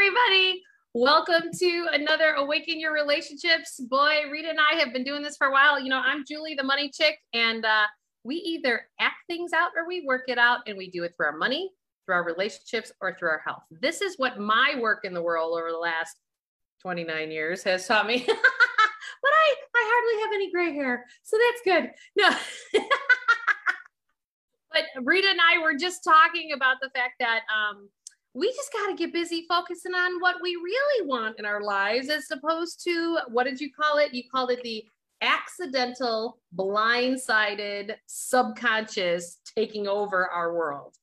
everybody. Welcome to another Awaken Your Relationships. Boy, Rita and I have been doing this for a while. You know, I'm Julie, the money chick, and uh, we either act things out or we work it out, and we do it through our money, through our relationships, or through our health. This is what my work in the world over the last 29 years has taught me. but I, I hardly have any gray hair, so that's good. No. but Rita and I were just talking about the fact that um, we just got to get busy focusing on what we really want in our lives as opposed to what did you call it? You called it the accidental, blindsided, subconscious taking over our world,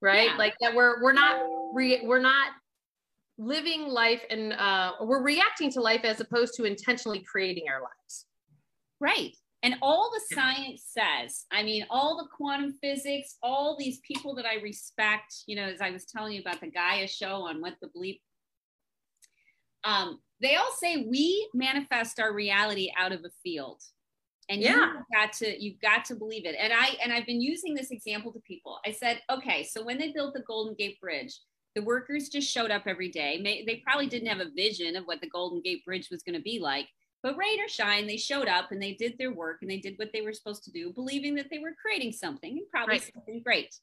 right? Yeah. Like that we're we're not re, we're not living life and uh, we're reacting to life as opposed to intentionally creating our lives. Right. And all the science says, I mean, all the quantum physics, all these people that I respect, you know, as I was telling you about the Gaia show on What the Bleep, um, they all say we manifest our reality out of a field. And yeah. you've got to you've got to believe it. And I and I've been using this example to people. I said, okay, so when they built the Golden Gate Bridge, the workers just showed up every day. They probably didn't have a vision of what the Golden Gate Bridge was going to be like but rain or shine, they showed up and they did their work and they did what they were supposed to do, believing that they were creating something and probably right. something great.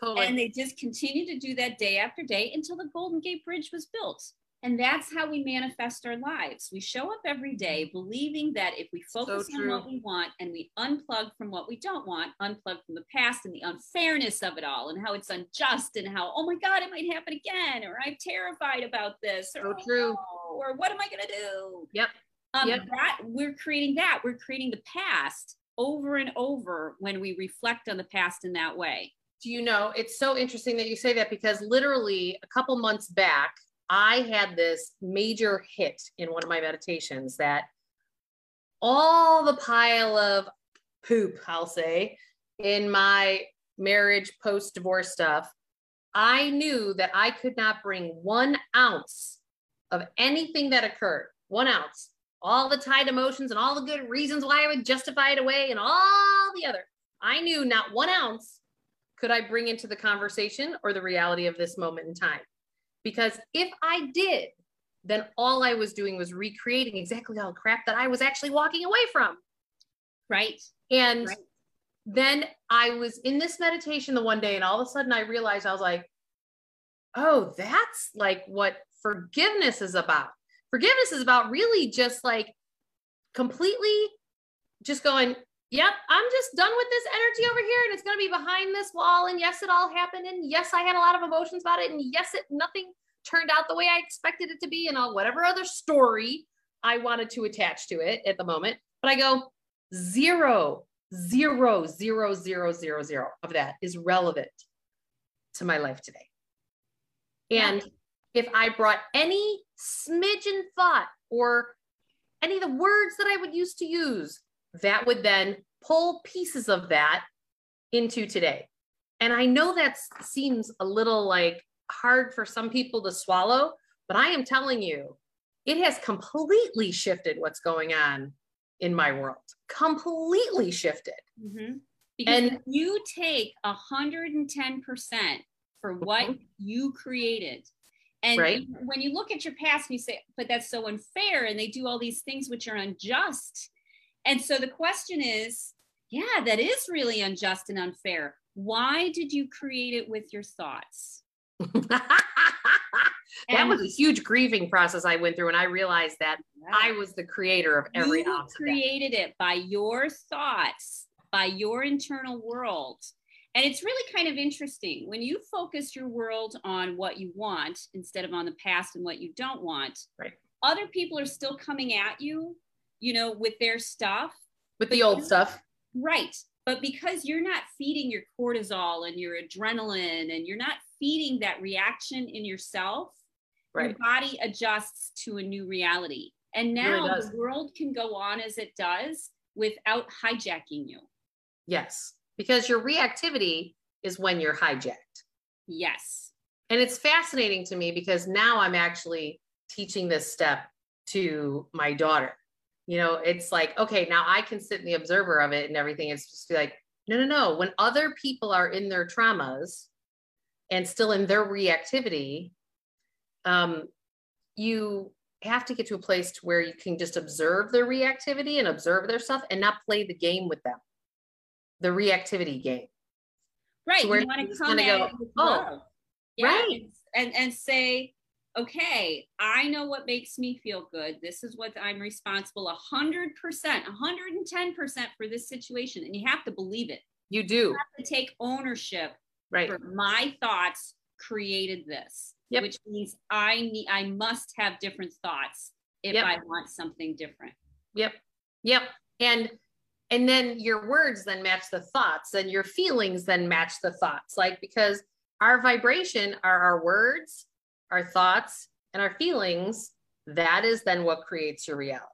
Totally. And they just continued to do that day after day until the Golden Gate Bridge was built. And that's how we manifest our lives. We show up every day believing that if we focus so on what we want and we unplug from what we don't want, unplug from the past and the unfairness of it all and how it's unjust and how, oh my God, it might happen again, or I'm terrified about this, or, so oh true. Oh, or what am I going to do? Yep. Um, yep. That we're creating that. We're creating the past over and over when we reflect on the past in that way. Do you know? It's so interesting that you say that because literally a couple months back, I had this major hit in one of my meditations that all the pile of poop, I'll say, in my marriage post divorce stuff, I knew that I could not bring one ounce of anything that occurred, one ounce all the tied emotions and all the good reasons why I would justify it away and all the other. I knew not one ounce could I bring into the conversation or the reality of this moment in time. Because if I did, then all I was doing was recreating exactly all the crap that I was actually walking away from. Right. And right. then I was in this meditation the one day, and all of a sudden I realized I was like, oh, that's like what forgiveness is about forgiveness is about really just like completely just going, yep, I'm just done with this energy over here and it's going to be behind this wall. And yes, it all happened. And yes, I had a lot of emotions about it. And yes, it nothing turned out the way I expected it to be and all whatever other story I wanted to attach to it at the moment. But I go zero, zero, zero, zero, zero, zero of that is relevant to my life today. And if I brought any smidgen thought or any of the words that I would use to use, that would then pull pieces of that into today. And I know that seems a little like hard for some people to swallow, but I am telling you, it has completely shifted what's going on in my world. Completely shifted. Mm-hmm. And you take 110% for what mm-hmm. you created and right. when you look at your past and you say, but that's so unfair, and they do all these things which are unjust. And so the question is, yeah, that is really unjust and unfair. Why did you create it with your thoughts? that and was a huge grieving process I went through, and I realized that yeah. I was the creator of every. You created it by your thoughts, by your internal world, and it's really kind of interesting when you focus your world on what you want instead of on the past and what you don't want. Right. Other people are still coming at you, you know, with their stuff, with the old stuff. Right. But because you're not feeding your cortisol and your adrenaline and you're not feeding that reaction in yourself, right. your body adjusts to a new reality. And now really the world can go on as it does without hijacking you. Yes because your reactivity is when you're hijacked. Yes. And it's fascinating to me because now I'm actually teaching this step to my daughter. You know, it's like, okay, now I can sit in the observer of it and everything. It's just be like, no, no, no. When other people are in their traumas and still in their reactivity, um, you have to get to a place to where you can just observe their reactivity and observe their stuff and not play the game with them the reactivity game. Right so you want to come go, with oh. Yeah, right. and and say okay i know what makes me feel good. This is what i'm responsible 100% 110% for this situation. And you have to believe it. You do. You have to take ownership right. for my thoughts created this yep. which means i need i must have different thoughts if yep. i want something different. Yep. Yep. And and then your words then match the thoughts and your feelings then match the thoughts like because our vibration are our words our thoughts and our feelings. That is then what creates your reality.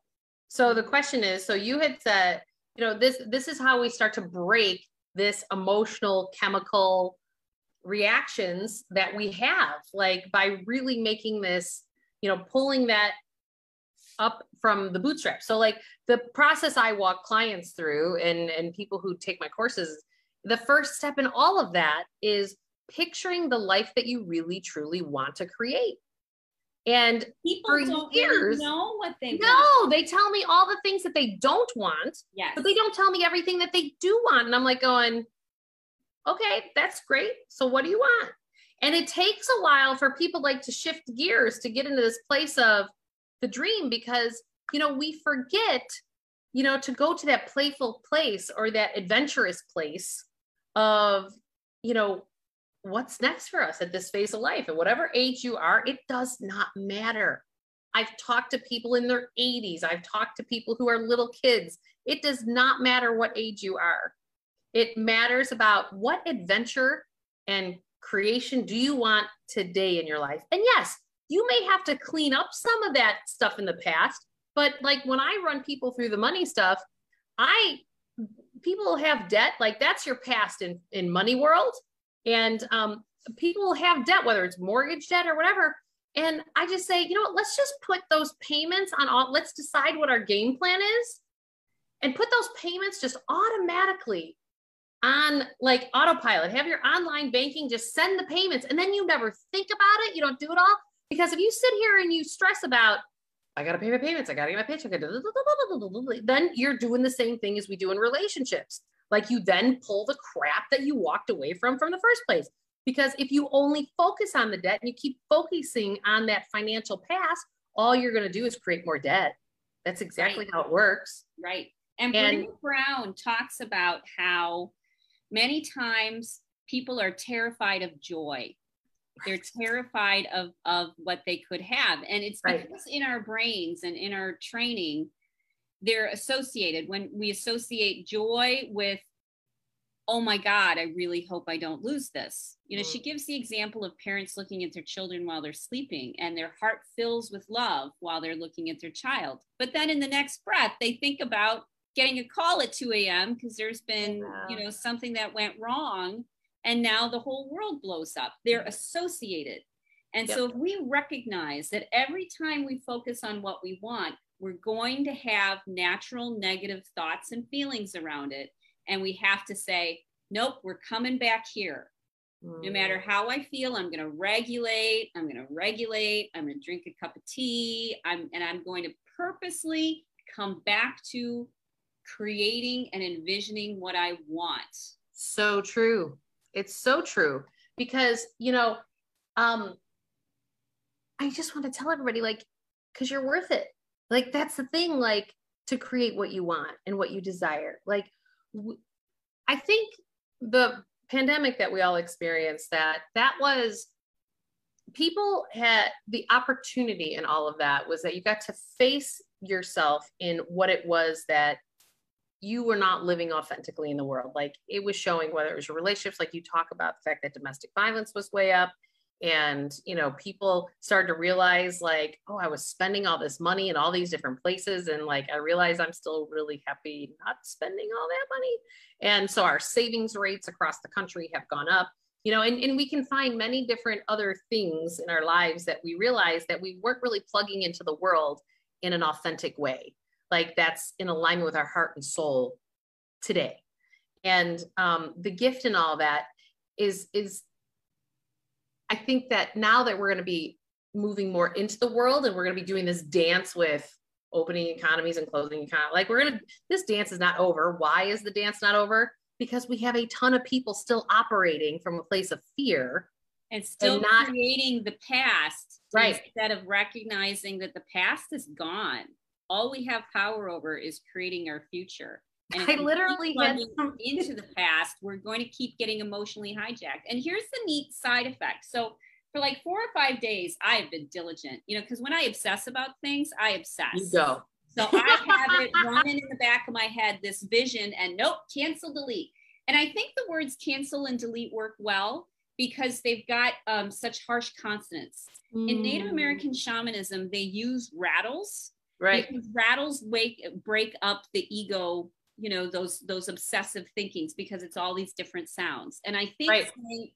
So the question is so you had said you know this this is how we start to break this emotional chemical reactions that we have like by really making this you know pulling that up from the bootstrap so like the process i walk clients through and and people who take my courses the first step in all of that is picturing the life that you really truly want to create and people for don't years, know what they no, want. they tell me all the things that they don't want. Yes. But they don't tell me everything that they do want. And I'm like going, okay, that's great. So what do you want? And it takes a while for people like to shift gears to get into this place of the dream because, you know, we forget, you know, to go to that playful place or that adventurous place of, you know, what's next for us at this phase of life. And whatever age you are, it does not matter. I've talked to people in their 80s. I've talked to people who are little kids. It does not matter what age you are. It matters about what adventure and creation do you want today in your life. And yes, you may have to clean up some of that stuff in the past, but like when I run people through the money stuff, I people have debt like that's your past in in money world. And um, people have debt whether it's mortgage debt or whatever. And i just say you know what let's just put those payments on all let's decide what our game plan is and put those payments just automatically on like autopilot. Have your online banking just send the payments and then you never think about it. You don't do it all because if you sit here and you stress about I got to pay my payments. I got to get my paycheck. Then you're doing the same thing as we do in relationships. Like you then pull the crap that you walked away from from the first place. Because if you only focus on the debt and you keep focusing on that financial past, all you're going to do is create more debt. That's exactly right. how it works. Right. And, and Brown talks about how many times people are terrified of joy they're terrified of of what they could have. And it's because in our brains and in our training they're associated. When we associate joy with oh my god i really hope i don't lose this. You know mm. she gives the example of parents looking at their children while they're sleeping and their heart fills with love while they're looking at their child. But then in the next breath they think about getting a call at 2 a.m because there's been yeah. you know something that went wrong and now the whole world blows up. They're mm-hmm. associated. And yep. so if we recognize that every time we focus on what we want, we're going to have natural negative thoughts and feelings around it. And we have to say, nope, we're coming back here. Mm. No matter mm. how I feel, I'm going to regulate. I'm going to regulate. I'm going to drink a cup of tea. I'm, and I'm going to purposely come back to creating and envisioning what I want. So true. It's so true because, you know, um, I just want to tell everybody like, because you're worth it. Like, that's the thing, like, to create what you want and what you desire. Like, w- I think the pandemic that we all experienced, that that was people had the opportunity in all of that was that you got to face yourself in what it was that you were not living authentically in the world. Like it was showing whether it was your relationships, like you talk about the fact that domestic violence was way up. And, you know, people started to realize, like, oh, I was spending all this money in all these different places. And like, I realize I'm still really happy not spending all that money. And so our savings rates across the country have gone up, you know, and, and we can find many different other things in our lives that we realize that we weren't really plugging into the world in an authentic way like that's in alignment with our heart and soul today and um, the gift and all that is is i think that now that we're going to be moving more into the world and we're going to be doing this dance with opening economies and closing economies. Like we're going to, this dance is not over. Why is the dance not over? Because we have a ton of people still operating from a place of fear and still and not, creating the past right instead of recognizing that the past is gone all we have power over is creating our future and I literally had into the past, we're going to keep getting emotionally hijacked. And here's the neat side effect. So for like four or five days, I have been diligent, you know, because when I obsess about things, I obsess. You go. So I have it running in the back of my head, this vision, and nope, cancel, delete. And I think the words cancel and delete work well because they've got um, such harsh consonants. Mm. In Native mm. American shamanism, they use rattles. Right. Because rattles wake break up the ego you know those those obsessive thinkings because it's all these different sounds and i think right.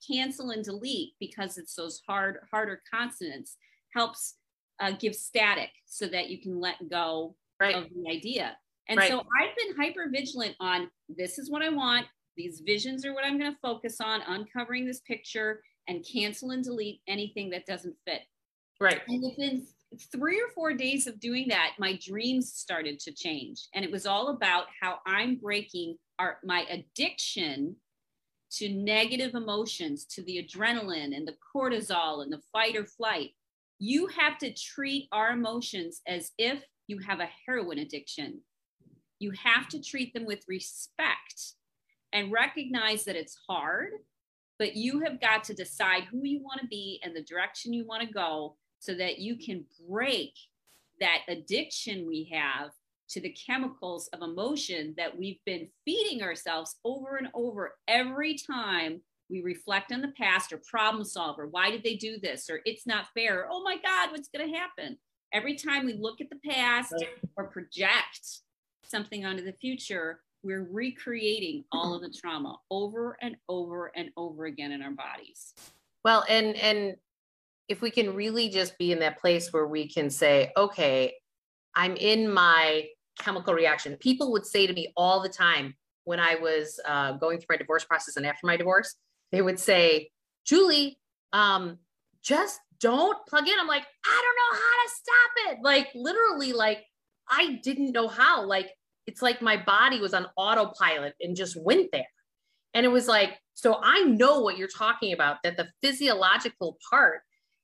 cancel and delete because it's those hard harder consonants helps uh, give static so that you can let go right. of the idea and right. so i've been hyper vigilant on this is what i want these visions are what i'm going to focus on uncovering this picture and cancel and delete anything that doesn't fit right and within three or four days of doing that, my dreams started to change. And it was all about how I'm breaking our, my addiction to negative emotions, to the adrenaline and the cortisol and the fight or flight. You have to treat our emotions as if you have a heroin addiction. You have to treat them with respect and recognize that it's hard, but you have got to decide who you want to be and the direction you want to go so that you can break that addiction we have to the chemicals of emotion that we've been feeding ourselves over and over every time we reflect on the past or problem solver. Why did they do this? Or it's not fair. Or, oh my God, what's going to happen? Every time we look at the past or project something onto the future, we're recreating all of the trauma over and over and over again in our bodies. Well, and and if we can really just be in that place where we can say, okay, I'm in my chemical reaction. People would say to me all the time when I was uh, going through my divorce process and after my divorce, they would say, Julie, um, just don't plug in. I'm like, I don't know how to stop it. Like literally, like I didn't know how. Like it's like my body was on autopilot and just went there. And it was like, so I know what you're talking about, that the physiological part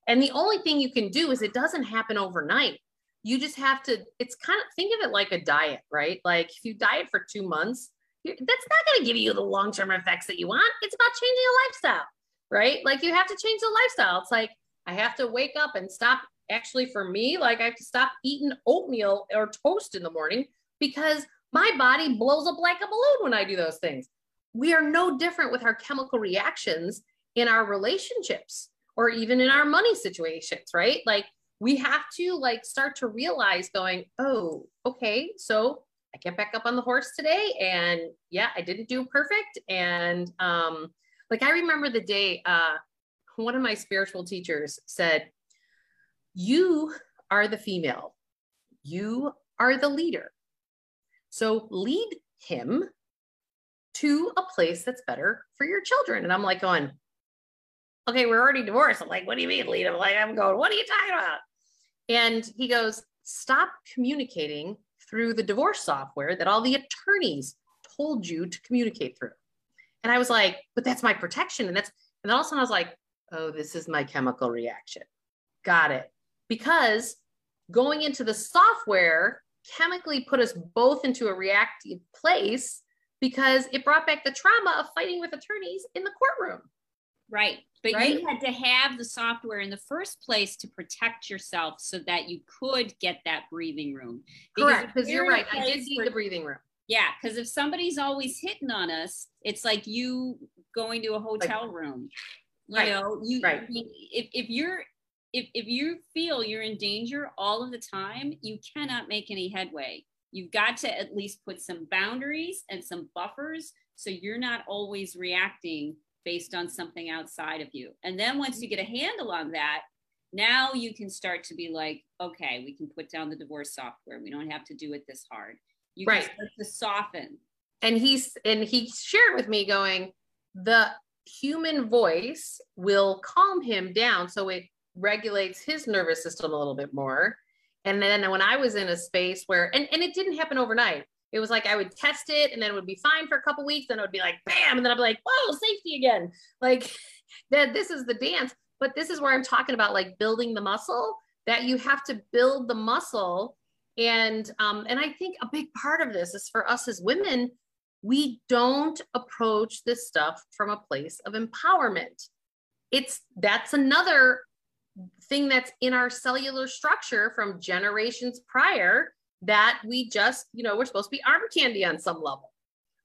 and the only thing you can do is it doesn't happen overnight. You just have to, it's kind of, think of it like a diet, right? Like if you diet for two months, that's not going to give you the long term effects that you want. It's about changing your lifestyle, right? Like you have to change the lifestyle. It's like I have to wake up and stop. Actually, for me, like I have to stop eating oatmeal or toast in the morning because my body blows up like a balloon when I do those things. We are no different with our chemical reactions in our relationships or even in our money situations, right? Like we have to like start to realize going, oh, okay, so I get back up on the horse today and yeah, I didn't do perfect. And um, like I remember the day uh, one of my spiritual teachers said, You are the female, you are the leader. So lead him to a place that's better for your children. And I'm like going, okay, we're already divorced. I'm like, what do you mean, Lita? I'm like, I'm going, what are you talking about? And he goes, stop communicating through the divorce software that all the attorneys told you to communicate through. And I was like, but that's my protection. And that's, and then all of a sudden I was like, oh, this is my chemical reaction. Got it. Because going into the software chemically put us both into a reactive place because it brought back the trauma of fighting with attorneys in the courtroom. Right. But right? you had to have the software in the first place to protect yourself so that you could get that breathing room. Because Correct. Because you're right. I did need the breathing room. Yeah. Because if somebody's always hitting on us, it's like you going to a hotel like, room. You right. know, you right. if, if you're if, if you feel you're in danger all of the time, you cannot make any headway. You've got to at least put some boundaries and some buffers so you're not always reacting based on something outside of you. And then once you get a mm-hmm. handle on that, now you can start to be like, okay, we can put down the divorce software. We don't have to do it this hard. You right. can start to soften. And he's and he shared with me going, the human voice will calm him down. So it regulates his nervous system a little bit more. And then when I was in a space where, and, and it didn't happen overnight, it was like I would test it and then it would be fine for a couple weeks. Then it would be like, bam. And then I'd be like, whoa, safety again. Like that, this is the dance. But this is where I'm talking about like building the muscle that you have to build the muscle. And, um, and I think a big part of this is for us as women, we don't approach this stuff from a place of empowerment. It's that's another thing that's in our cellular structure from generations prior that we just, you know, we're supposed to be arm candy on some level,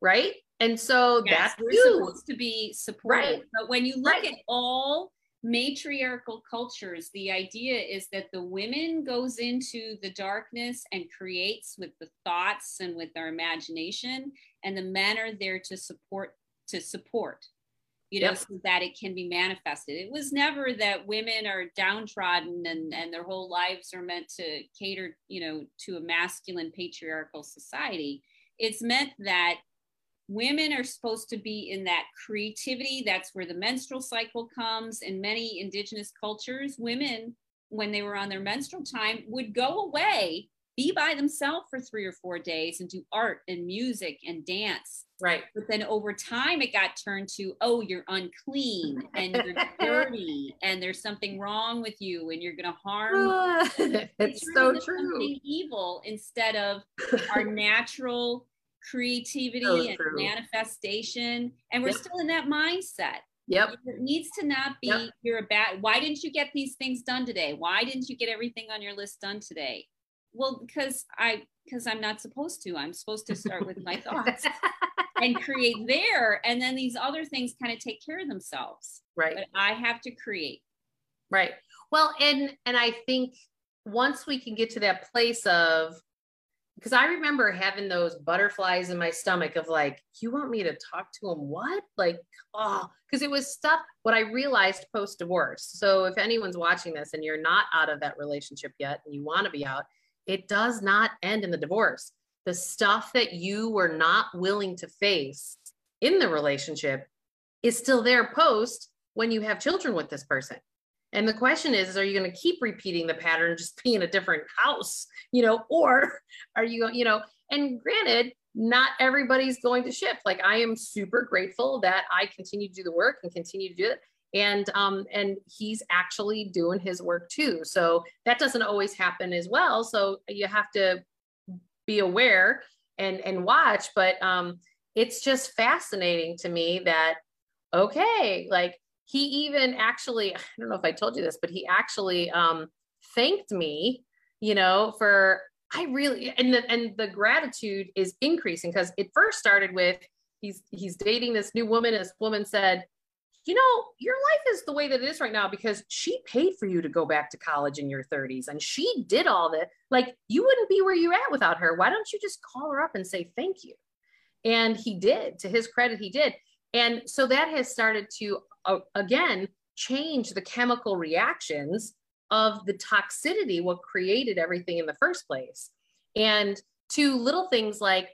right? And so yes, that's we're supposed to be supported. Right. But when you look right. at all matriarchal cultures, the idea is that the women goes into the darkness and creates with the thoughts and with their imagination, and the men are there to support to support you know, yep. so that it can be manifested. It was never that women are downtrodden and, and their whole lives are meant to cater, you know, to a masculine patriarchal society. It's meant that women are supposed to be in that creativity. That's where the menstrual cycle comes. In many indigenous cultures, women, when they were on their menstrual time, would go away be by themselves for three or four days and do art and music and dance. Right. But then over time, it got turned to, oh, you're unclean and you're dirty and there's something wrong with you and you're going to harm. it's so true. Evil instead of our natural creativity so and true. manifestation. And we're yep. still in that mindset. Yep. It needs to not be yep. you're a bad. Why didn't you get these things done today? Why didn't you get everything on your list done today? Well because i because i'm not supposed to i'm supposed to start with my thoughts and create there and then these other things kind of take care of themselves right but i have to create right well and and i think once we can get to that place of because I remember having those butterflies in my stomach of like, you want me to talk to him? What? Like, oh, because it was stuff what I realized post divorce. So if anyone's watching this and you're not out of that relationship yet and you want to be out, it does not end in the divorce. The stuff that you were not willing to face in the relationship is still there post when you have children with this person. And the question is, is are you going to keep repeating the pattern, just be in a different house, you know, or are you, you know, and granted, not everybody's going to shift. Like I am super grateful that I continue to do the work and continue to do it and um, and he's actually doing his work too. So that doesn't always happen as well. So you have to be aware and and watch. But um, it's just fascinating to me that okay, like he even actually I don't know if I told you this, but he actually um, thanked me, you know, for I really and the and the gratitude is increasing because it first started with he's he's dating this new woman. This woman said, you know, your life is the way that it is right now because she paid for you to go back to college in your 30s and she did all that. Like, you wouldn't be where you're at without her. Why don't you just call her up and say thank you? And he did. To his credit, he did. And so that has started to, uh, again, change the chemical reactions of the toxicity, what created everything in the first place. And to little things like,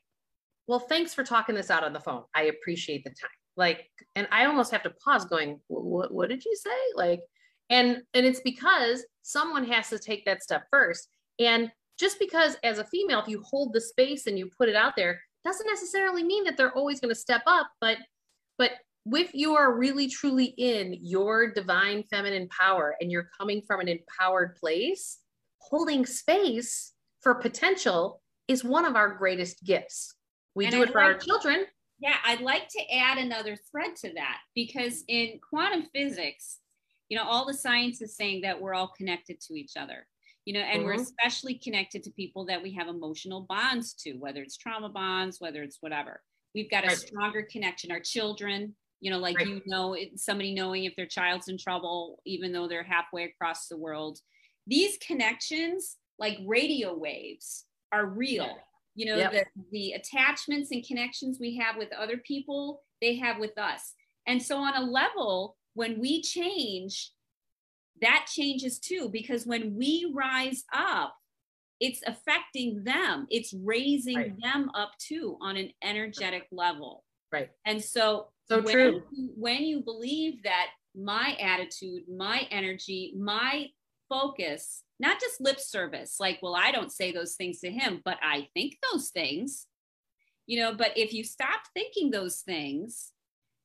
well, thanks for talking this out on the phone. I appreciate the time like and i almost have to pause going what, what did you say? Like and and it's because someone has to take that step first. And just because as a female if you hold the space and you put it out there doesn't necessarily mean that they're always going to step up but but if you are really truly in your divine feminine power and you're coming from an empowered place holding space for potential is one of our greatest gifts. We and do it for like, our children yeah, I'd like to add another thread to that because in quantum physics, you know, all the science is saying that we're all connected to each other, you know, and mm-hmm. we're especially connected to people that we have emotional bonds to, whether it's trauma bonds, whether it's whatever. We've got a stronger connection. Our children, you know, like right. you know, somebody knowing if their child's in trouble, even though they're halfway across the world. These connections, like radio waves, are real. You know yep. the, the attachments and connections we have with other people they have with us. And so on a level when we change that changes too because when we rise up it's affecting them. It's raising right. them up too on an energetic level. Right. And so so when true. you, when you believe that my attitude, my energy, my focus, not just lip service, like, well, I don't say those things to him, but I think those things, you know. But if you stop thinking those things,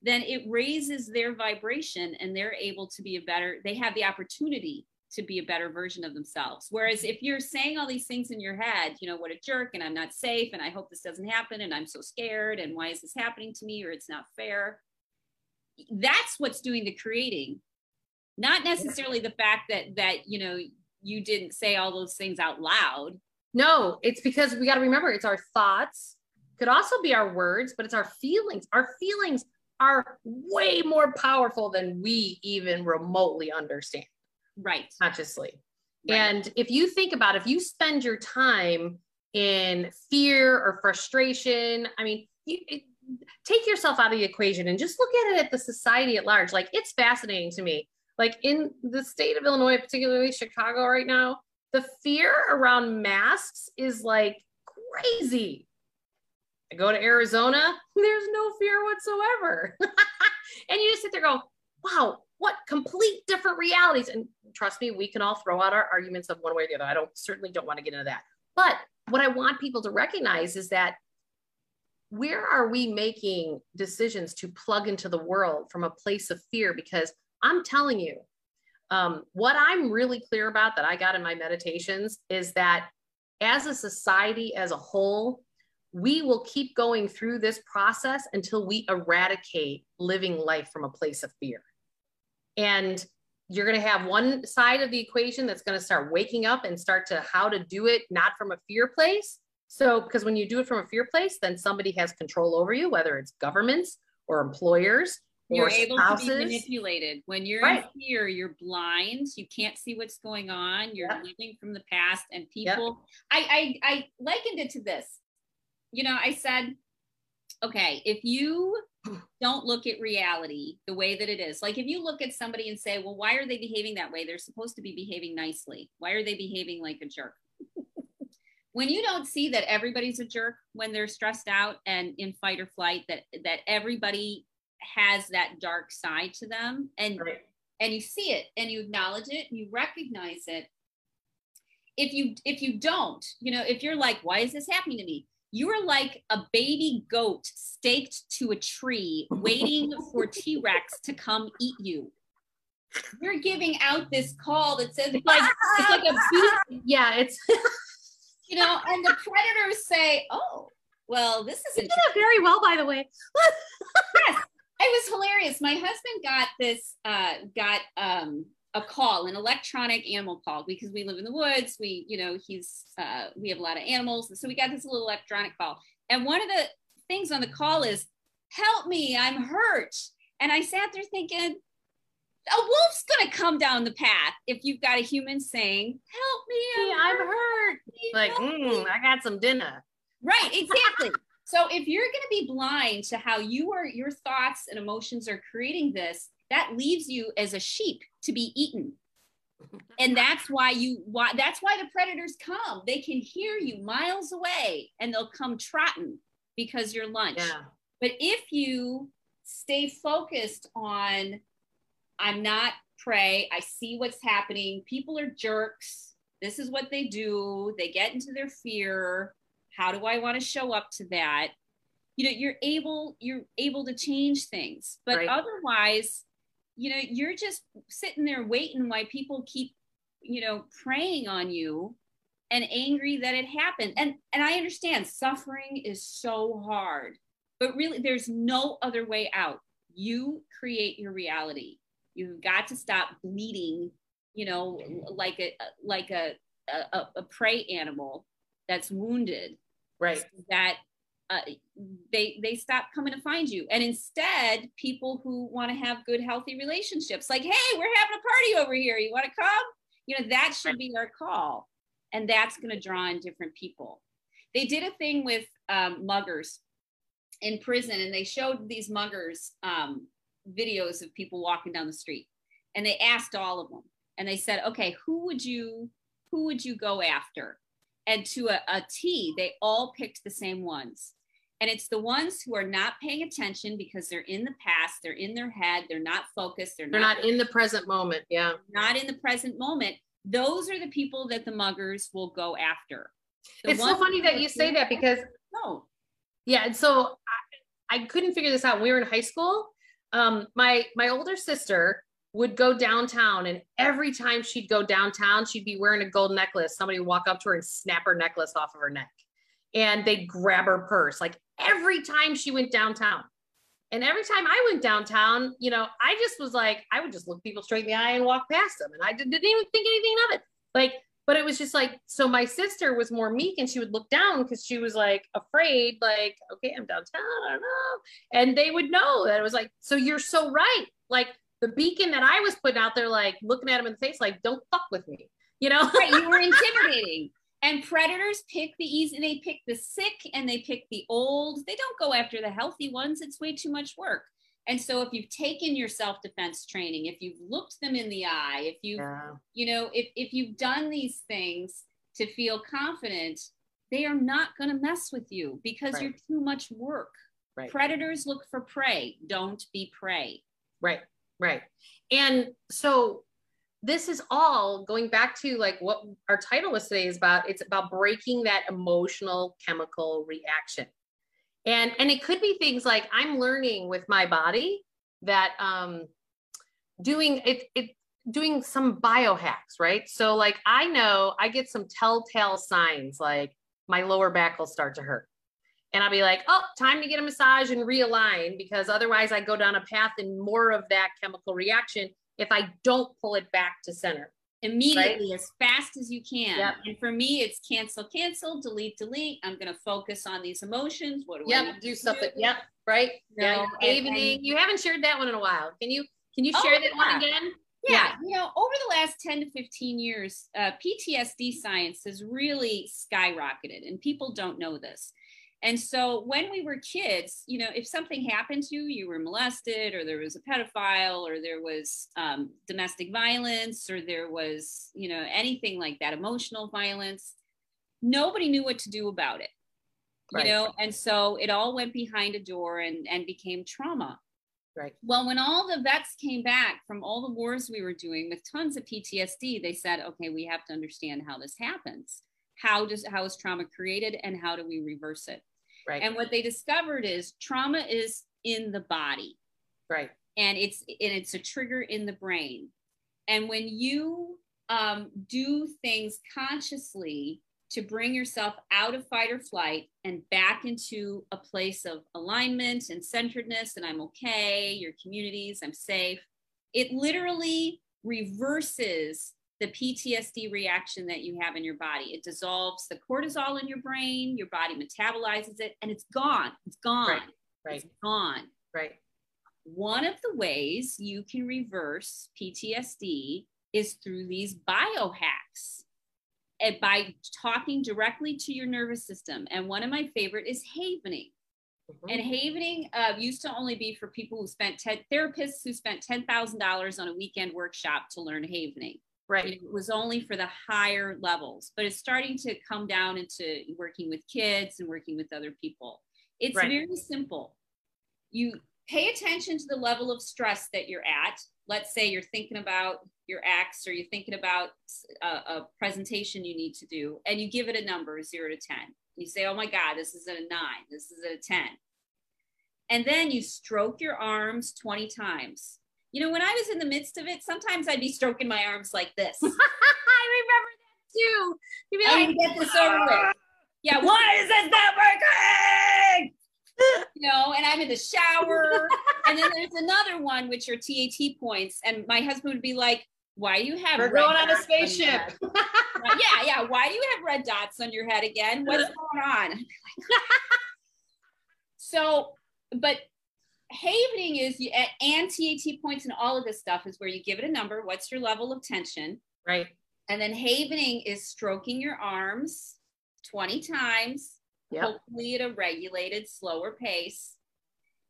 then it raises their vibration and they're able to be a better, they have the opportunity to be a better version of themselves. Whereas if you're saying all these things in your head, you know, what a jerk, and I'm not safe, and I hope this doesn't happen, and I'm so scared, and why is this happening to me, or it's not fair, that's what's doing the creating not necessarily the fact that that you know you didn't say all those things out loud no it's because we got to remember it's our thoughts could also be our words but it's our feelings our feelings are way more powerful than we even remotely understand right consciously right. and if you think about if you spend your time in fear or frustration i mean you, it, take yourself out of the equation and just look at it at the society at large. Like it's fascinating to me. Like in the state of Illinois, particularly Chicago right now, the fear around masks is like crazy. I go to Arizona, there's no fear whatsoever. and you just sit there go, wow, what complete different realities. And trust me, we can all throw out our arguments of one way or the other. I don't certainly don't want to get into that. But what I want people to recognize is that where are we making decisions to plug into the world from a place of fear? Because I'm telling you, um, what I'm really clear about that I got in my meditations is that as a society as a whole, we will keep going through this process until we eradicate living life from a place of fear. And you're going to have one side of the equation that's going to start waking up and start to how to do it, not from a fear place, so, because when you do it from a fear place, then somebody has control over you, whether it's governments or employers. You're able spouses. to be manipulated. When you're right. in fear, you're blind. You can't see what's going on. You're yep. living from the past, and people. Yep. I, I I likened it to this. You know, I said, okay, if you don't look at reality the way that it is, like if you look at somebody and say, well, why are they behaving that way? They're supposed to be behaving nicely. Why are they behaving like a jerk? when you don't see that everybody's a jerk when they're stressed out and in fight or flight that that everybody has that dark side to them and right. and you see it and you acknowledge it and you recognize it if you if you don't you know if you're like why is this happening to me you're like a baby goat staked to a tree waiting for t-rex to come eat you you're giving out this call that says like it's like a beat. yeah it's you know, and the predators say, "Oh, well, this is you did it very well, by the way." yes, it was hilarious. My husband got this, uh, got um, a call, an electronic animal call, because we live in the woods. We, you know, he's, uh, we have a lot of animals, so we got this little electronic call. And one of the things on the call is, "Help me, I'm hurt." And I sat there thinking, a wolf's gonna come down the path if you've got a human saying, "Help me, I'm, I'm hurt." Like, mm, I got some dinner. Right, exactly. So if you're gonna be blind to how you are, your thoughts and emotions are creating this, that leaves you as a sheep to be eaten. And that's why you why that's why the predators come. They can hear you miles away and they'll come trotting because you're lunch. Yeah. But if you stay focused on I'm not prey. I see what's happening. People are jerks. This is what they do. They get into their fear. How do I want to show up to that? You know, you're able you're able to change things. But right. otherwise, you know, you're just sitting there waiting why people keep, you know, preying on you and angry that it happened. And and I understand suffering is so hard. But really there's no other way out. You create your reality You've got to stop bleeding, you know, like a like a a, a prey animal that's wounded. Right. So that uh, they they stop coming to find you, and instead, people who want to have good, healthy relationships, like, hey, we're having a party over here. You want to come? You know, that should be our call, and that's going to draw in different people. They did a thing with um, muggers in prison, and they showed these muggers um, videos of people walking down the street and they asked all of them and they said okay who would you who would you go after and to a, a t they all picked the same ones And it's the ones who are not paying attention because they're in the past, they're in their head, they're not focused, they're, they're not, not in the present moment. Yeah. Not in the present moment. Those are the people that the muggers will go after. The it's so funny that you say that because no. Yeah. And so I, I couldn't figure this out. we were in high school. Um, my my older sister would go downtown and every time she'd go downtown, she'd be wearing a gold necklace. Somebody would walk up to her and snap her necklace off of her neck. And they'd grab her purse. Like every time she went downtown. And every time I went downtown, you know, I just was like, I would just look people straight in the eye and walk past them. And I didn't even think anything of it. Like, but it was just like, so my sister was more meek and she would look down because she was like afraid, like, okay, I'm downtown, I don't know. And they would know that it was like, so you're so right. Like the beacon that I was putting out there, like looking at him in the face, like, don't fuck with me. You know? right. You were intimidating. And predators pick the easy, they pick the sick and they pick the old. They don't go after the healthy ones. It's way too much work. And so if you've taken your self-defense training, if you've looked them in the eye, if you've, yeah. you know, if, if you've done these things to feel confident, they are not going to mess with you because right. you're too much work. Right. Predators look for prey. Don't be prey. Right. Right. And so this is all going back to like what our title was today is about. It's about breaking that emotional chemical reaction. And and it could be things like i'm learning with my body that um doing it it doing some biohacks right? So like i know i get some telltale signs like my lower back will start to hurt and I'll be like, oh, time to get a massage and realign because otherwise I go down a path and more of that chemical reaction if I don't pull it back to center. Immediately, right? as fast as you can. Yep. And for me, it's cancel, cancel, delete, delete. I'm going to focus on these emotions. What do yep, I do something? Do? Yep, right. No, yeah, evening. You haven't shared that one in a while. Can you can you share oh, that yeah. one again? Yeah. yeah. you know, over the last 10 to 15 years, uh, PTSD science has really skyrocketed, and people don't know this. And so when we were kids, you know, if something happened to you, you were molested, or there was a pedophile, or there was um, domestic violence, or there was, you know, anything like that, emotional violence, nobody knew what to do about it. Right. You know, and so it all went behind a door and, and became trauma. Right. Well, when all the vets came back from all the wars we were doing with tons of PTSD, they said, okay, we have to understand how this happens. How does how is trauma created and how do we reverse it? Right. And what they discovered is trauma is in the body. Right. And it's and it's a trigger in the brain. And when you um, do things consciously to bring yourself out of fight or flight and back into a place of alignment and centeredness, and I'm okay, your communities, I'm safe, it literally reverses the PTSD reaction that you have in your body. It dissolves the cortisol in your brain, your body metabolizes it, and it's gone. It's gone. Right. right. It's gone. Right. One of the ways you can reverse PTSD is through these biohacks and by talking directly to your nervous system. And one of my favorite is havening. Mm-hmm. And havening uh, used to only be for people who spent ten, therapists who spent ten thousand dollars on a weekend workshop to learn havening. Right. It was only for the higher levels, but it's starting to come down into working with kids and working with other people. It's right. very simple. You pay attention to the level of stress that you're at. Let's say you're thinking about your ex or you're thinking about a, a presentation you need to do, and you give it a number zero to 10. You say, oh my God, this is at a nine, this is at a 10. And then you stroke your arms 20 times you know, when I was in the midst of it, sometimes I'd be stroking my arms like this. I remember that too. You'd be like, get this over with. Ah, yeah, why is this not working? you know, and I'm in the shower. and then there's another one, which are TAT points. And my husband would be like, why do you have We're going on a spaceship. On yeah, yeah. Why do you have red dots on your head again? What's going on? so, but havening is you, and TAT points and all of this stuff is where you give it a number. What's your level of tension? Right. And then havening is stroking your arms 20 times, yep. hopefully at a regulated, slower pace.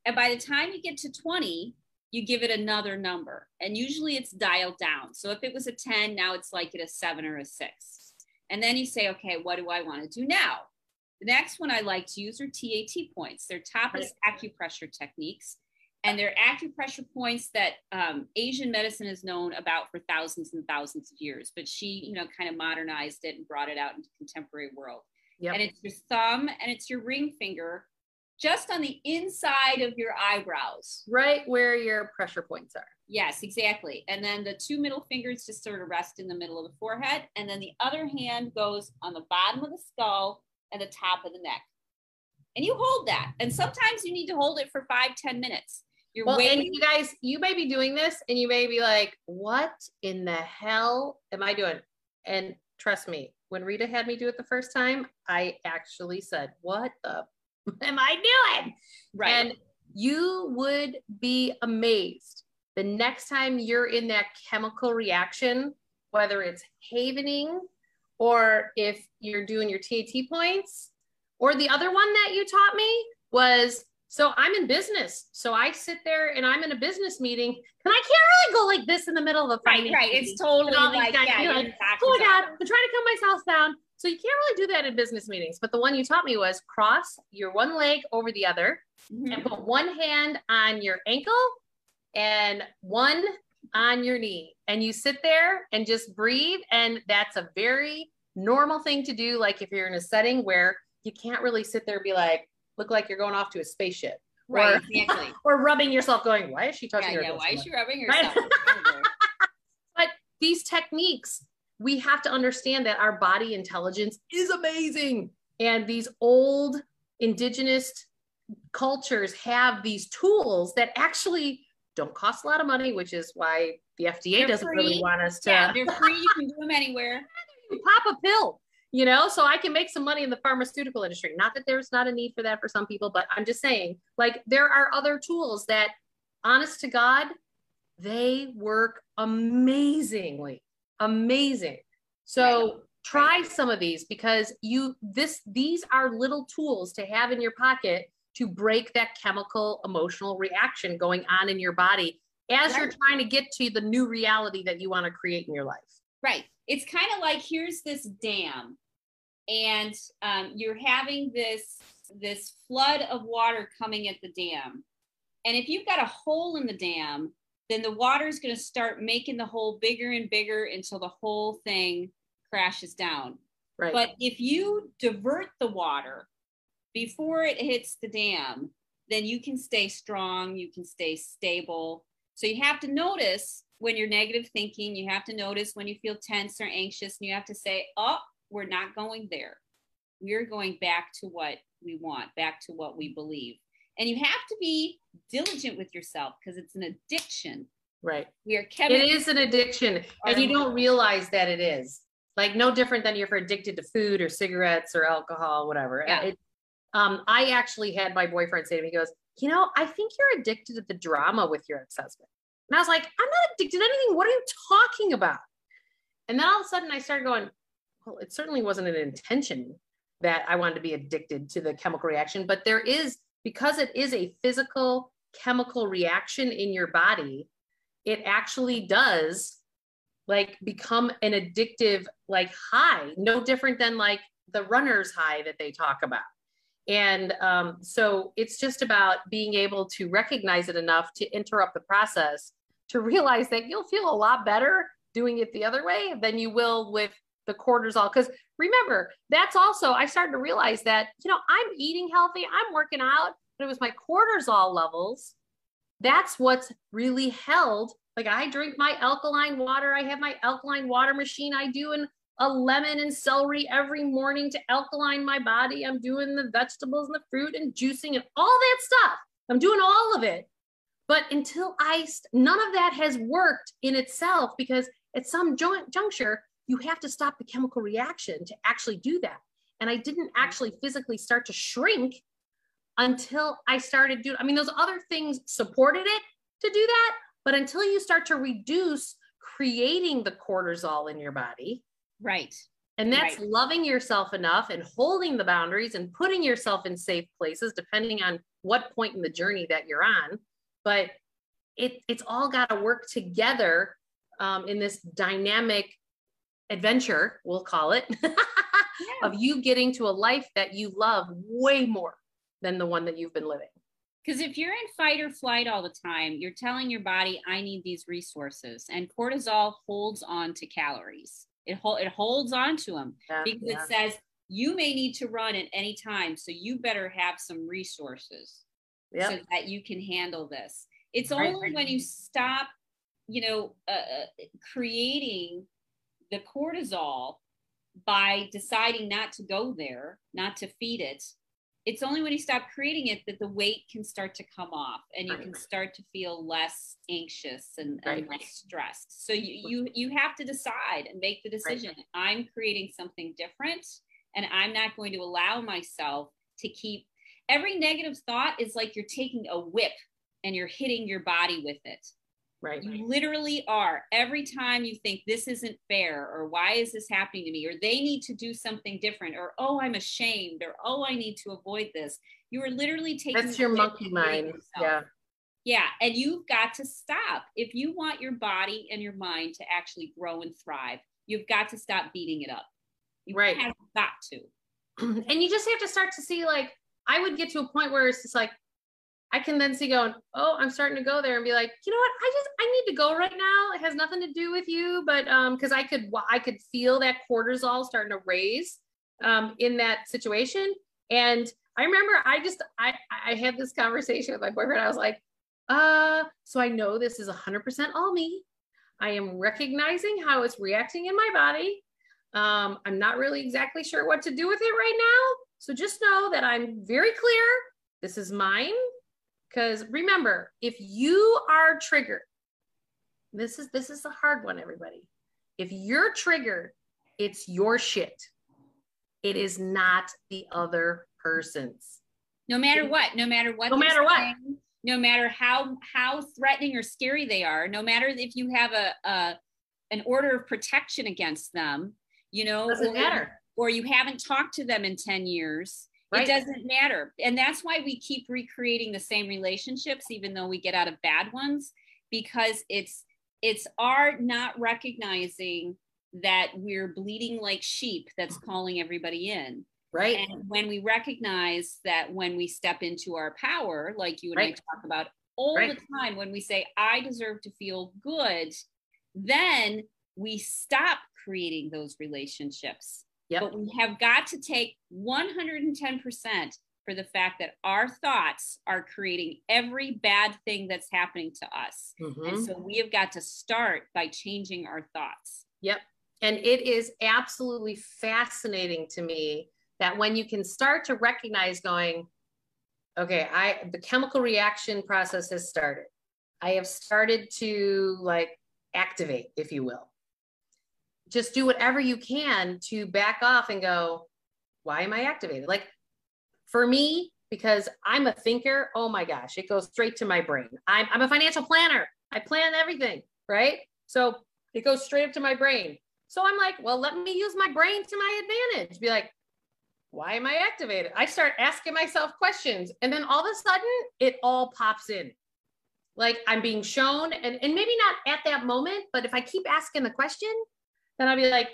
And by the time you get to 20, you give it another number. And usually it's dialed down. So if it was a 10, now it's like at a seven or a six. And then you say, okay, what do I want to do now? The next one I like to use are TAT points. They're Tapas acupressure techniques. And they're acupressure points that um, Asian medicine has known about for thousands and thousands of years. But she, you know, kind of modernized it and brought it out into contemporary world. Yep. And it's your thumb and it's your ring finger just on the inside of your eyebrows. Right where your pressure points are. Yes, exactly. And then the two middle fingers just sort of rest in the middle of the forehead. And then the other hand goes on the bottom of the skull and the top of the neck. And you hold that. And sometimes you need to hold it for five, ten minutes. You're well, waiting. And you guys, you may be doing this and you may be like, what in the hell am I doing? And trust me, when Rita had me do it the first time, I actually said, what the am I doing? Right. And you would be amazed the next time you're in that chemical reaction, whether it's havening or if you're doing your TAT points, or the other one that you taught me was so I'm in business. So I sit there and I'm in a business meeting and I can't really go like this in the middle of a fight. Right, right. It's totally like, guys, yeah, like, oh my God, I'm trying to calm myself down. So you can't really do that in business meetings. But the one you taught me was cross your one leg over the other mm-hmm. and put one hand on your ankle and one on your knee. And you sit there and just breathe. And that's a very normal thing to do. Like if you're in a setting where you can't really sit there and be like, look like you're going off to a spaceship. Right, or, exactly. or rubbing yourself, going, why is she touching yeah, her? Yeah, why is she rubbing herself? Right? but these techniques, we have to understand that our body intelligence is amazing. And these old indigenous cultures have these tools that actually don't cost a lot of money, which is why the FDA they're doesn't free. really want us to. Yeah, they're free. You can do them anywhere. you pop a pill, you know, so I can make some money in the pharmaceutical industry. Not that there's not a need for that for some people, but I'm just saying, like, there are other tools that, honest to God, they work amazingly, amazing. So right. try right. some of these because you this these are little tools to have in your pocket to break that chemical emotional reaction going on in your body as right. you're trying to get to the new reality that you want to create in your life. Right. It's kind of like here's this dam, and um, you're having this this flood of water coming at the dam, and if you've got a hole in the dam, then the water is going to start making the hole bigger and bigger until the whole thing crashes down. Right. But if you divert the water before it hits the dam, then you can stay strong, you can stay stable. So you have to notice when you're negative thinking, you have to notice when you feel tense or anxious, and you have to say, Oh, we're not going there. We're going back to what we want, back to what we believe. And you have to be diligent with yourself because it's an addiction. Right. We are It is an addiction, and you don't realize that it is. Like no different than you're addicted to food or cigarettes or alcohol, whatever. Yeah. It, um, I actually had my boyfriend say to me, he goes, You know, I think you're addicted to the drama with your ex husband. And I was like, I'm not addicted to anything. What are you talking about? And then all of a sudden I started going, Well, it certainly wasn't an intention that I wanted to be addicted to the chemical reaction, but there is, because it is a physical chemical reaction in your body, it actually does like become an addictive like high no different than like the runner's high that they talk about and um, so it's just about being able to recognize it enough to interrupt the process to realize that you'll feel a lot better doing it the other way than you will with the cortisol. Because remember, that's also, I started to realize that, you know, I'm eating healthy, I'm working out, but it was my cortisol levels. That's what's really held. Like I drink my alkaline water. I have my alkaline water machine I do in a lemon and celery every morning to alkaline my body. I'm doing the vegetables and the fruit and juicing and all that stuff. I'm doing all of it. But until I, none of that has worked in itself because at some joint juncture, you have to stop the chemical reaction to actually do that. And I didn't mm-hmm. actually physically start to shrink until I started doing, I mean, those other things supported it to do that. But until you start to reduce creating the cortisol in your body, Right. And that's right. loving yourself enough and holding the boundaries and putting yourself in safe places, depending on what point in the journey that you're on. But it, it's all got to work together um, in this dynamic adventure, we'll call it, yeah. of you getting to a life that you love way more than the one that you've been living. Because if you're in fight or flight all the time, you're telling your body, I need these resources. And cortisol holds on to calories. It, hold, it holds on to them yeah, because yeah. it says, you may need to run at any time. So you better have some resources yep. so that you can handle this. It's right. only when you stop, you know, uh, uh, creating the cortisol by deciding not to go there, not to feed it, it's only when you stop creating it that the weight can start to come off and you right. can start to feel less anxious and, right. and, less stressed so you, you you have to decide and make the decision right. i'm creating something different and i'm not going to allow myself to keep every negative thought is like you're taking a whip and you're hitting your body with it Right. You literally are. Every time you think this isn't fair, or why is this happening to me, or they need to do something different, or oh, I'm ashamed, or oh, I need to avoid this. You are literally taking that's your monkey mind. Yeah. Yeah. And you've got to stop. If you want your body and your mind to actually grow and thrive, you've got to stop beating it up. You right. have got to. And you just have to start to see, like, I would get to a point where it's just like, I can then see going, oh, I'm starting to go there and be like, you know what? I just I need to go right now. It has nothing to do with you, but um, because I could I could feel that cortisol starting to raise um in that situation. And I remember I just I I had this conversation with my boyfriend. I was like, uh, so I know this is 100% all me. I am recognizing how it's reacting in my body. Um, I'm not really exactly sure what to do with it right now. So just know that I'm very clear. This is mine. Because remember, if you are triggered, this is this is the hard one, everybody. If you're triggered, it's your shit. It is not the other person's. No matter what, no matter what, no matter saying, what, no matter how how threatening or scary they are, no matter if you have a, a an order of protection against them, you know, doesn't or, matter, or you haven't talked to them in ten years Right. It doesn't matter. And that's why we keep recreating the same relationships, even though we get out of bad ones, because it's it's our not recognizing that we're bleeding like sheep that's calling everybody in. Right. And when we recognize that when we step into our power, like you and right. I talk about all right. the time, when we say, I deserve to feel good, then we stop creating those relationships Yep. But we have got to take 110% for the fact that our thoughts are creating every bad thing that's happening to us. Mm-hmm. And so we have got to start by changing our thoughts. Yep. And it is absolutely fascinating to me that when you can start to recognize going, okay, I the chemical reaction process has started. I have started to like activate, if you will just do whatever you can to back off and go, why am I activated? Like for me, because I'm a thinker, oh my gosh, it goes straight to my brain. I'm, I'm a financial planner. I plan everything, right? So it goes straight up to my brain. So I'm like, well, let me use my brain to my advantage. Be like, why am I activated? I start asking myself questions. And then all of a sudden, it all pops in. Like I'm being shown, and, and maybe not at that moment, but if I keep asking the question, then I'll be like,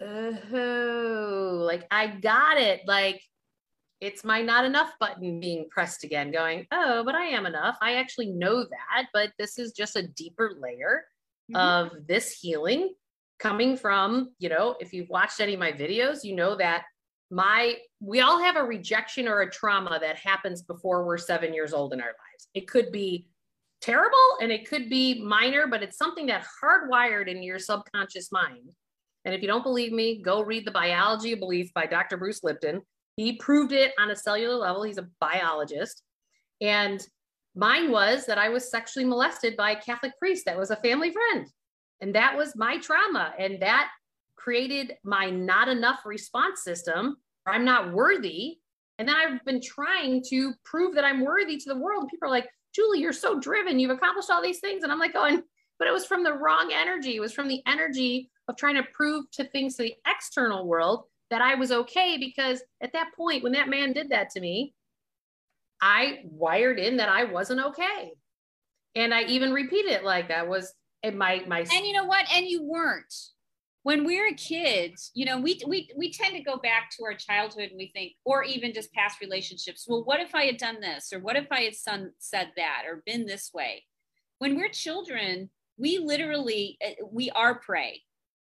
oh, like I got it. Like it's my not enough button being pressed again, going, oh, but I am enough. I actually know that, but this is just a deeper layer mm-hmm. of this healing coming from, you know, if you've watched any of my videos, you know that my we all have a rejection or a trauma that happens before we're seven years old in our lives. It could be terrible and it could be minor, but it's something that hardwired in your subconscious mind. And if you don't believe me, go read The Biology of Belief by Dr. Bruce Lipton. He proved it on a cellular level. He's a biologist. And mine was that I was sexually molested by a Catholic priest that was a family friend. And that was my trauma. And that created my not enough response system. I'm not worthy. And then I've been trying to prove that I'm worthy to the world. People are like, Julie, you're so driven. You've accomplished all these things. And I'm like going, but it was from the wrong energy. It was from the energy of trying to prove to things to the external world that I was okay. Because at that point, when that man did that to me, I wired in that I wasn't okay. And I even repeated it like that was my my And you know what? And you weren't. When we're kids, you know, we we we tend to go back to our childhood and we think, or even just past relationships. Well, what if I had done this, or what if I had son, said that, or been this way? When we're children, we literally eh, we are prey.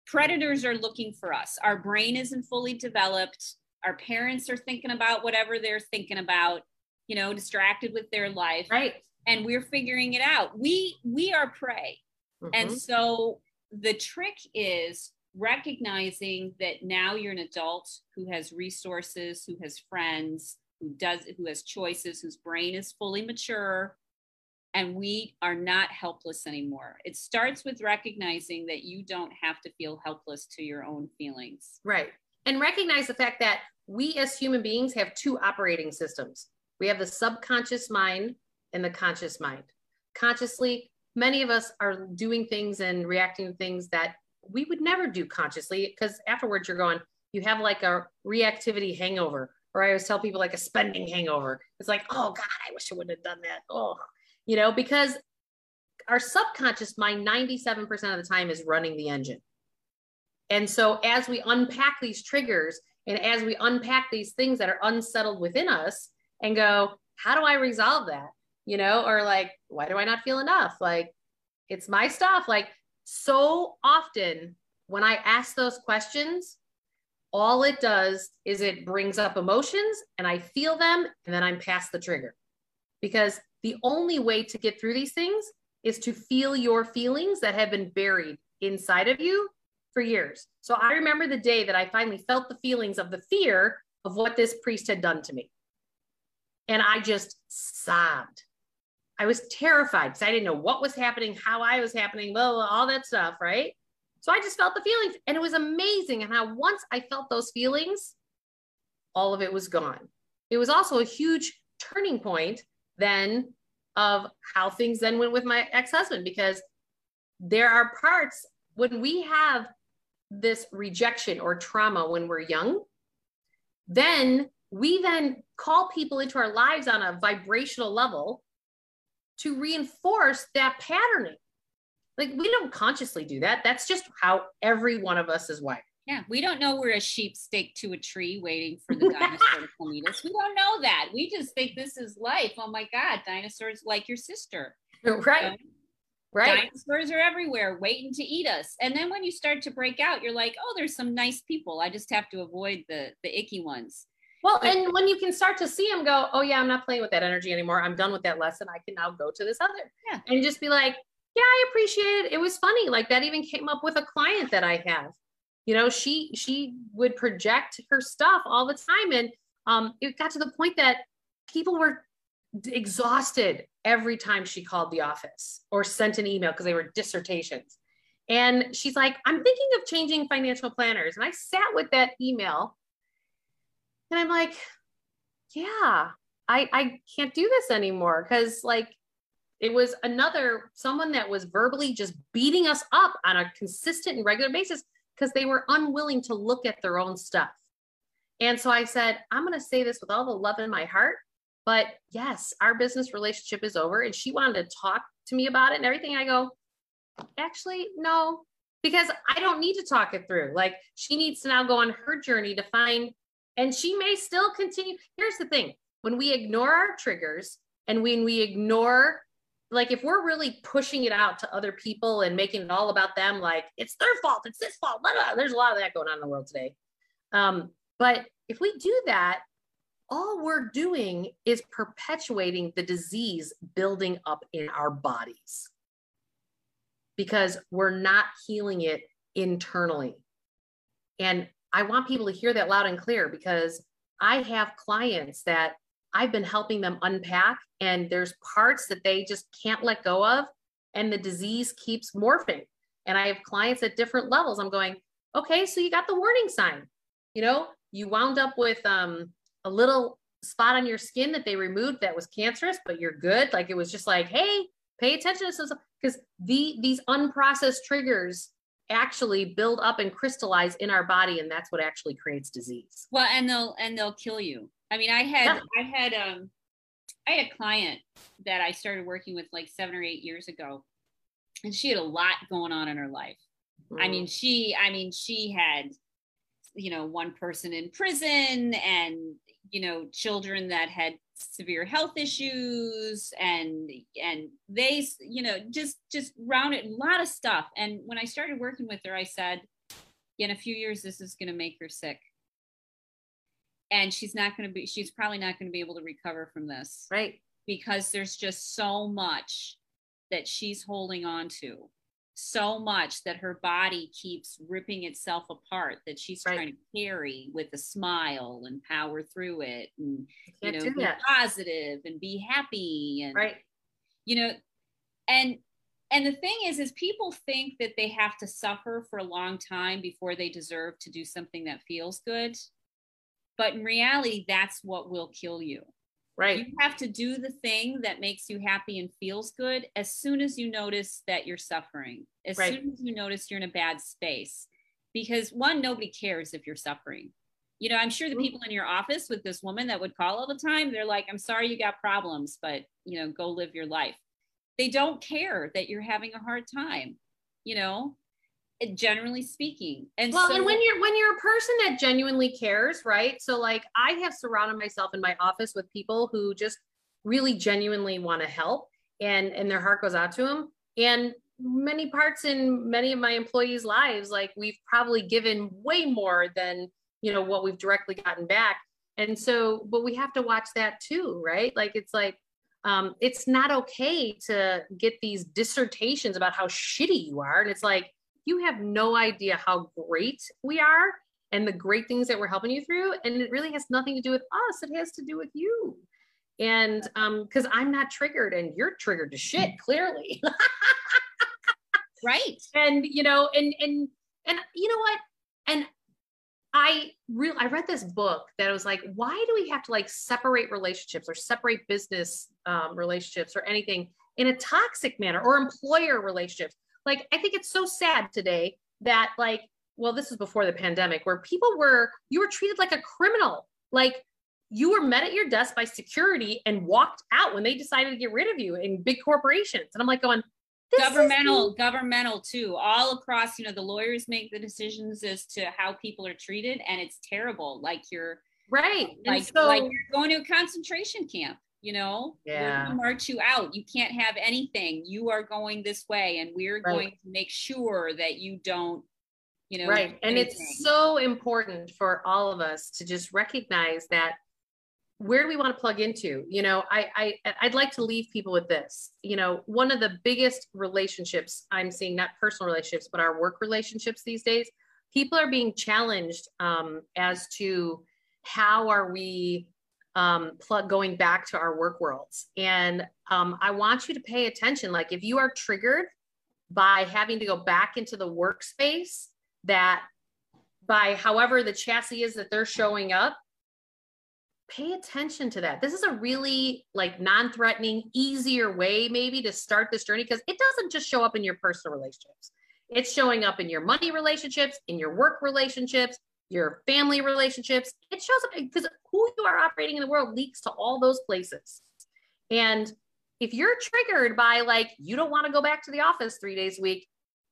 Predators are looking for us. Our brain isn't fully developed. Our parents are thinking about whatever they're thinking about, you know, distracted with their life. Right. And we're figuring it out. We we are prey. Mm-hmm. And so the trick is recognizing that now you're an adult who has resources, who has friends, who does who has choices, whose brain is fully mature, and we are not helpless anymore. It starts with recognizing that you don't have to feel helpless to your own feelings. Right. And recognize the fact that we as human beings have two operating systems. We have the subconscious mind and the conscious mind. Consciously, many of us are doing things and reacting to things that we would never do consciously because afterwards you're going, you have like a reactivity hangover. Or I always tell people like a spending hangover. It's like, oh God, I wish I wouldn't have done that. Oh, you know, because our subconscious mind 97% of the time is running the engine. And so as we unpack these triggers and as we unpack these things that are unsettled within us and go, how do I resolve that? You know, or like, why do I not feel enough? Like, it's my stuff. Like, so often when I ask those questions, all it does is it brings up emotions and I feel them and then I'm past the trigger. Because the only way to get through these things is to feel your feelings that have been buried inside of you for years. So I remember the day that I finally felt the feelings of the fear of what this priest had done to me. And I just sobbed. I was terrified because I didn't know what was happening, how I was happening, blah, blah, all that stuff, right? So I just felt the feelings. And it was amazing. And how once I felt those feelings, all of it was gone. It was also a huge turning point then of how things then went with my ex-husband because there are parts when we have this rejection or trauma when we're young then we then call people into our lives on a vibrational level to reinforce that patterning like we don't consciously do that that's just how every one of us is wired yeah, we don't know we're a sheep staked to a tree waiting for the dinosaur to come eat us. We don't know that. We just think this is life. Oh my God, dinosaurs like your sister. Right. Right. Dinosaurs are everywhere waiting to eat us. And then when you start to break out, you're like, oh, there's some nice people. I just have to avoid the the icky ones. Well, and when you can start to see them go, oh yeah, I'm not playing with that energy anymore. I'm done with that lesson. I can now go to this other. Yeah. And just be like, yeah, I appreciate it. It was funny. Like that even came up with a client that I have you know she she would project her stuff all the time and um, it got to the point that people were exhausted every time she called the office or sent an email because they were dissertations and she's like i'm thinking of changing financial planners and i sat with that email and i'm like yeah i i can't do this anymore because like it was another someone that was verbally just beating us up on a consistent and regular basis because they were unwilling to look at their own stuff. And so I said, I'm going to say this with all the love in my heart. But yes, our business relationship is over. And she wanted to talk to me about it and everything. I go, actually, no, because I don't need to talk it through. Like she needs to now go on her journey to find, and she may still continue. Here's the thing. When we ignore our triggers and when we ignore like if we're really pushing it out to other people and making it all about them like it's their fault it's this fault blah, blah, there's a lot of that going on in the world today. Um, but if we do that all we're doing is perpetuating the disease building up in our bodies because we're not healing it internally. And i want people to hear that loud and clear because i have clients that I've been helping them unpack, and there's parts that they just can't let go of, and the disease keeps morphing. And I have clients at different levels. I'm going, okay, so you got the warning sign. You know, you wound up with um, a little spot on your skin that they removed that was cancerous, but you're good. Like it was just like, hey, pay attention to some because the these unprocessed triggers actually build up and crystallize in our body, and that's what actually creates disease. Well, and they'll and they'll kill you. I mean, I had yeah. I had um I had a client that I started working with like seven or eight years ago, and she had a lot going on in her life. Mm. I mean, she, I mean, she had, you know, one person in prison and, you know, children that had severe health issues and and they you know just just rounded a lot of stuff. And when i started working with her i said in a few years this is going to make her sick. And she's not going to be she's probably not going to be able to recover from this right. because there's just so much that she's holding on to so much that her body keeps ripping itself apart that she's right. trying to carry with a smile and power through it and you know be that. positive and be happy and right you know and and the thing is is people think that they have to suffer for a long time before they deserve to do something that feels good but in reality that's what will kill you Right. You have to do the thing that makes you happy and feels good as soon as you notice that you're suffering, as right. soon as you notice you're in a bad space. Because one, nobody cares if you're suffering. You know, I'm sure the people in your office with this woman that would call all the time, they're like, I'm sorry you got problems, but, you know, go live your life. They don't care that you're having a hard time, you know? Generally speaking. And well so, and when you're when you're a person that genuinely cares right? So like i have surrounded myself in my office with people who just really genuinely want to help and and their heart goes out to them and many parts in many of my employees lives like we've probably given way more than you know what we've directly gotten back. And so but we have to watch that too right? Like it's like um, it's not okay to get these dissertations about how shitty you are. And it's like you have no idea how great we are and the great things that we're helping you through. And it really has nothing to do with us, it has to do with you. And um, because I'm not triggered and you're triggered to shit, clearly. right. And you know, and and and you know what? And I real I read this book that was like, why do we have to like separate relationships or separate business um, relationships or anything in a toxic manner or employer relationships? Like i think it's so sad today that like well this is before the pandemic where people were you were treated like a criminal. Like you were met at your desk by security and walked out when they decided to get rid of you in big corporations. And i'm like going governmental governmental too. All across you know the lawyers make the decisions as to how people are treated and it's terrible. Like you're right. Like, so, like you're going to a concentration camp you know yeah. march you out. You can't have anything. You are going this way and we're right. going to make sure that you don't you know right and it's so important for all of us to just recognize that where do we want to plug into? You know I, I i'd like to leave people with this. You know one of the biggest relationships i'm seeing not personal relationships but our work relationships these days people are being challenged um, as to how are we um, plug going back to our work worlds. And um, I want you to pay attention. Like if you are triggered by having to go back into the workspace, that by however the chassis is that they're showing up, pay attention to that. This is a really like non-threatening, easier way maybe to start this journey because it doesn't just show up in your personal relationships. It's showing up in your money relationships, in your work relationships, your family relationships. It shows up because who you are operating in the world leaks to all those places. And if you're triggered by like, you don't want to go back to the office three days a week,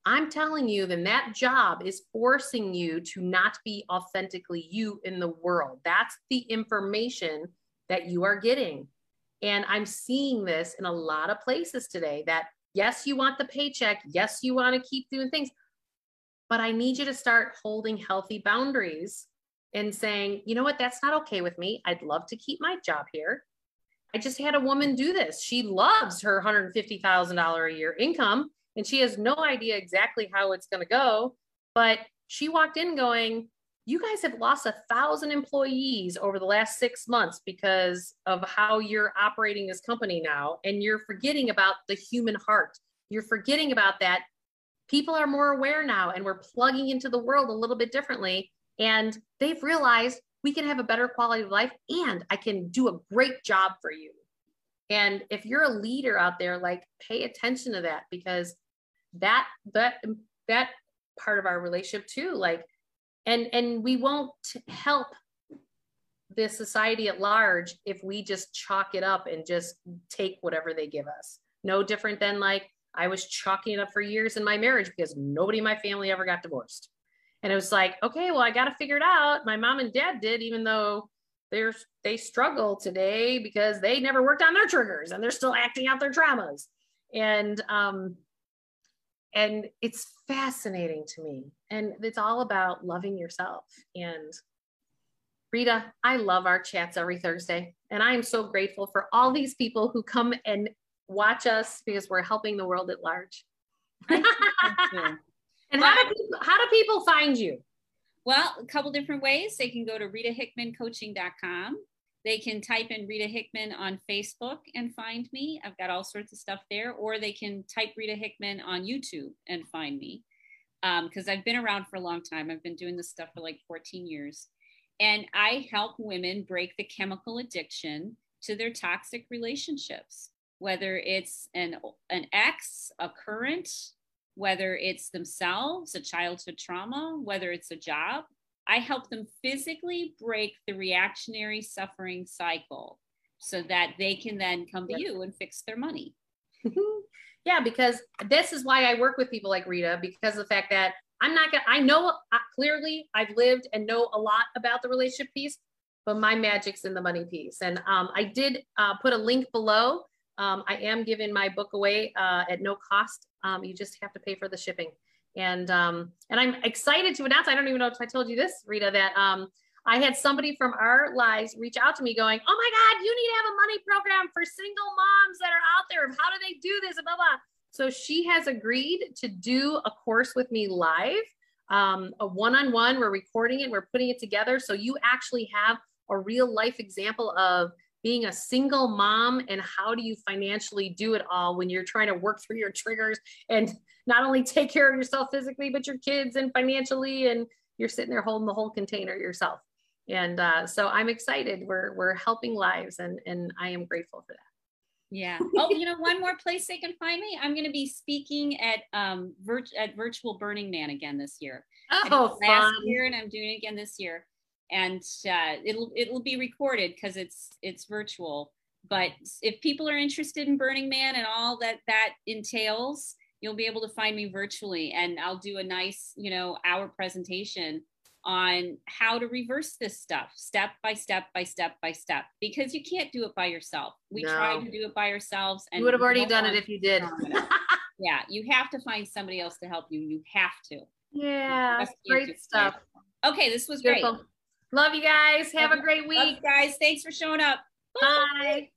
I'm telling you, then that job is forcing you to not be authentically you in the world. That's the information that you are getting. And I'm seeing this in a lot of places today that yes, you want the paycheck. Yes, you want to keep doing things, but I need you to start holding healthy boundaries and saying, you know what, that's not okay with me. I'd love to keep my job here. I just had a woman do this. She loves her $150,000 a year income and she has no idea exactly how it's going to go. But she walked in going, you guys have lost a thousand employees over the last six months because of how you're operating this company now. And you're forgetting about the human heart. You're forgetting about that people are more aware now and we're plugging into the world a little bit differently. And they've realized we can have a better quality of life and I can do a great job for you. And if you're a leader out there, like pay attention to that because that that that part of our relationship too, like and and we won't help the society at large if we just chalk it up and just take whatever they give us. No different than like I was chalking it up for years in my marriage because nobody in my family ever got divorced. And it was like, okay, well, I got to figure it out. My mom and dad did, even though they're they struggle today because they never worked on their triggers and they're still acting out their traumas. And um, and it's fascinating to me. And it's all about loving yourself. And Rita, I love our chats every Thursday. And I am so grateful for all these people who come and watch us because we're helping the world at large. and how do, people, how do people find you? Well, a couple different ways. They can go to ritahickmancoaching.com. They can type in Rita Hickman on Facebook and find me. I've got all sorts of stuff there. Or they can type Rita Hickman on YouTube and find me. Because um, I've been around for a long time. I've been doing this stuff for like 14 years. And I help women break the chemical addiction to their toxic relationships whether it's an, an ex, a current, whether it's themselves, a childhood trauma, whether it's a job. I help them physically break the reactionary suffering cycle so that they can then come to you and fix their money. yeah, because this is why I work with people like Rita, because of the fact that I'm not gonna, I know uh, clearly I've lived and know a lot about the relationship piece, but my magic's in the money piece. And um, I did uh, put a link below um, I am giving my book away uh, at no cost. Um, you just have to pay for the shipping. And um, and I'm excited to announce. I don't even know if I told you this, Rita, that um, I had somebody from our lives reach out to me, going, "Oh my God, you need to have a money program for single moms that are out there. How do they do this?" blah blah. So she has agreed to do a course with me live, um, a one-on-one. We're recording it. We're putting it together, so you actually have a real life example of being a single mom and how do you financially do it all when you're trying to work through your triggers and not only take care of yourself physically but your kids and financially and you're sitting there holding the whole container yourself and uh, so i'm excited we're we're helping lives and and i am grateful for that yeah. Oh, you know, one more place they can find me. I'm going to be speaking at um virt- at Virtual Burning Man again this year. Oh, last fun. year, and I'm doing it again this year and uh, it'll it'll be recorded because it's it's virtual. But if people are interested in Burning Man and all that that entails, you'll be able to find me virtually, and I'll do a nice you know hour presentation on how to reverse this stuff step by step by step by step because you can't do it by yourself. We no. tried to do it by ourselves and you would have already done it if you did. yeah, you have to find somebody else to help you. You have to. Yeah, great stuff. Okay, this was Beautiful. great. Love you guys. Have a great week. guys. Thanks for showing up. Bye. Bye.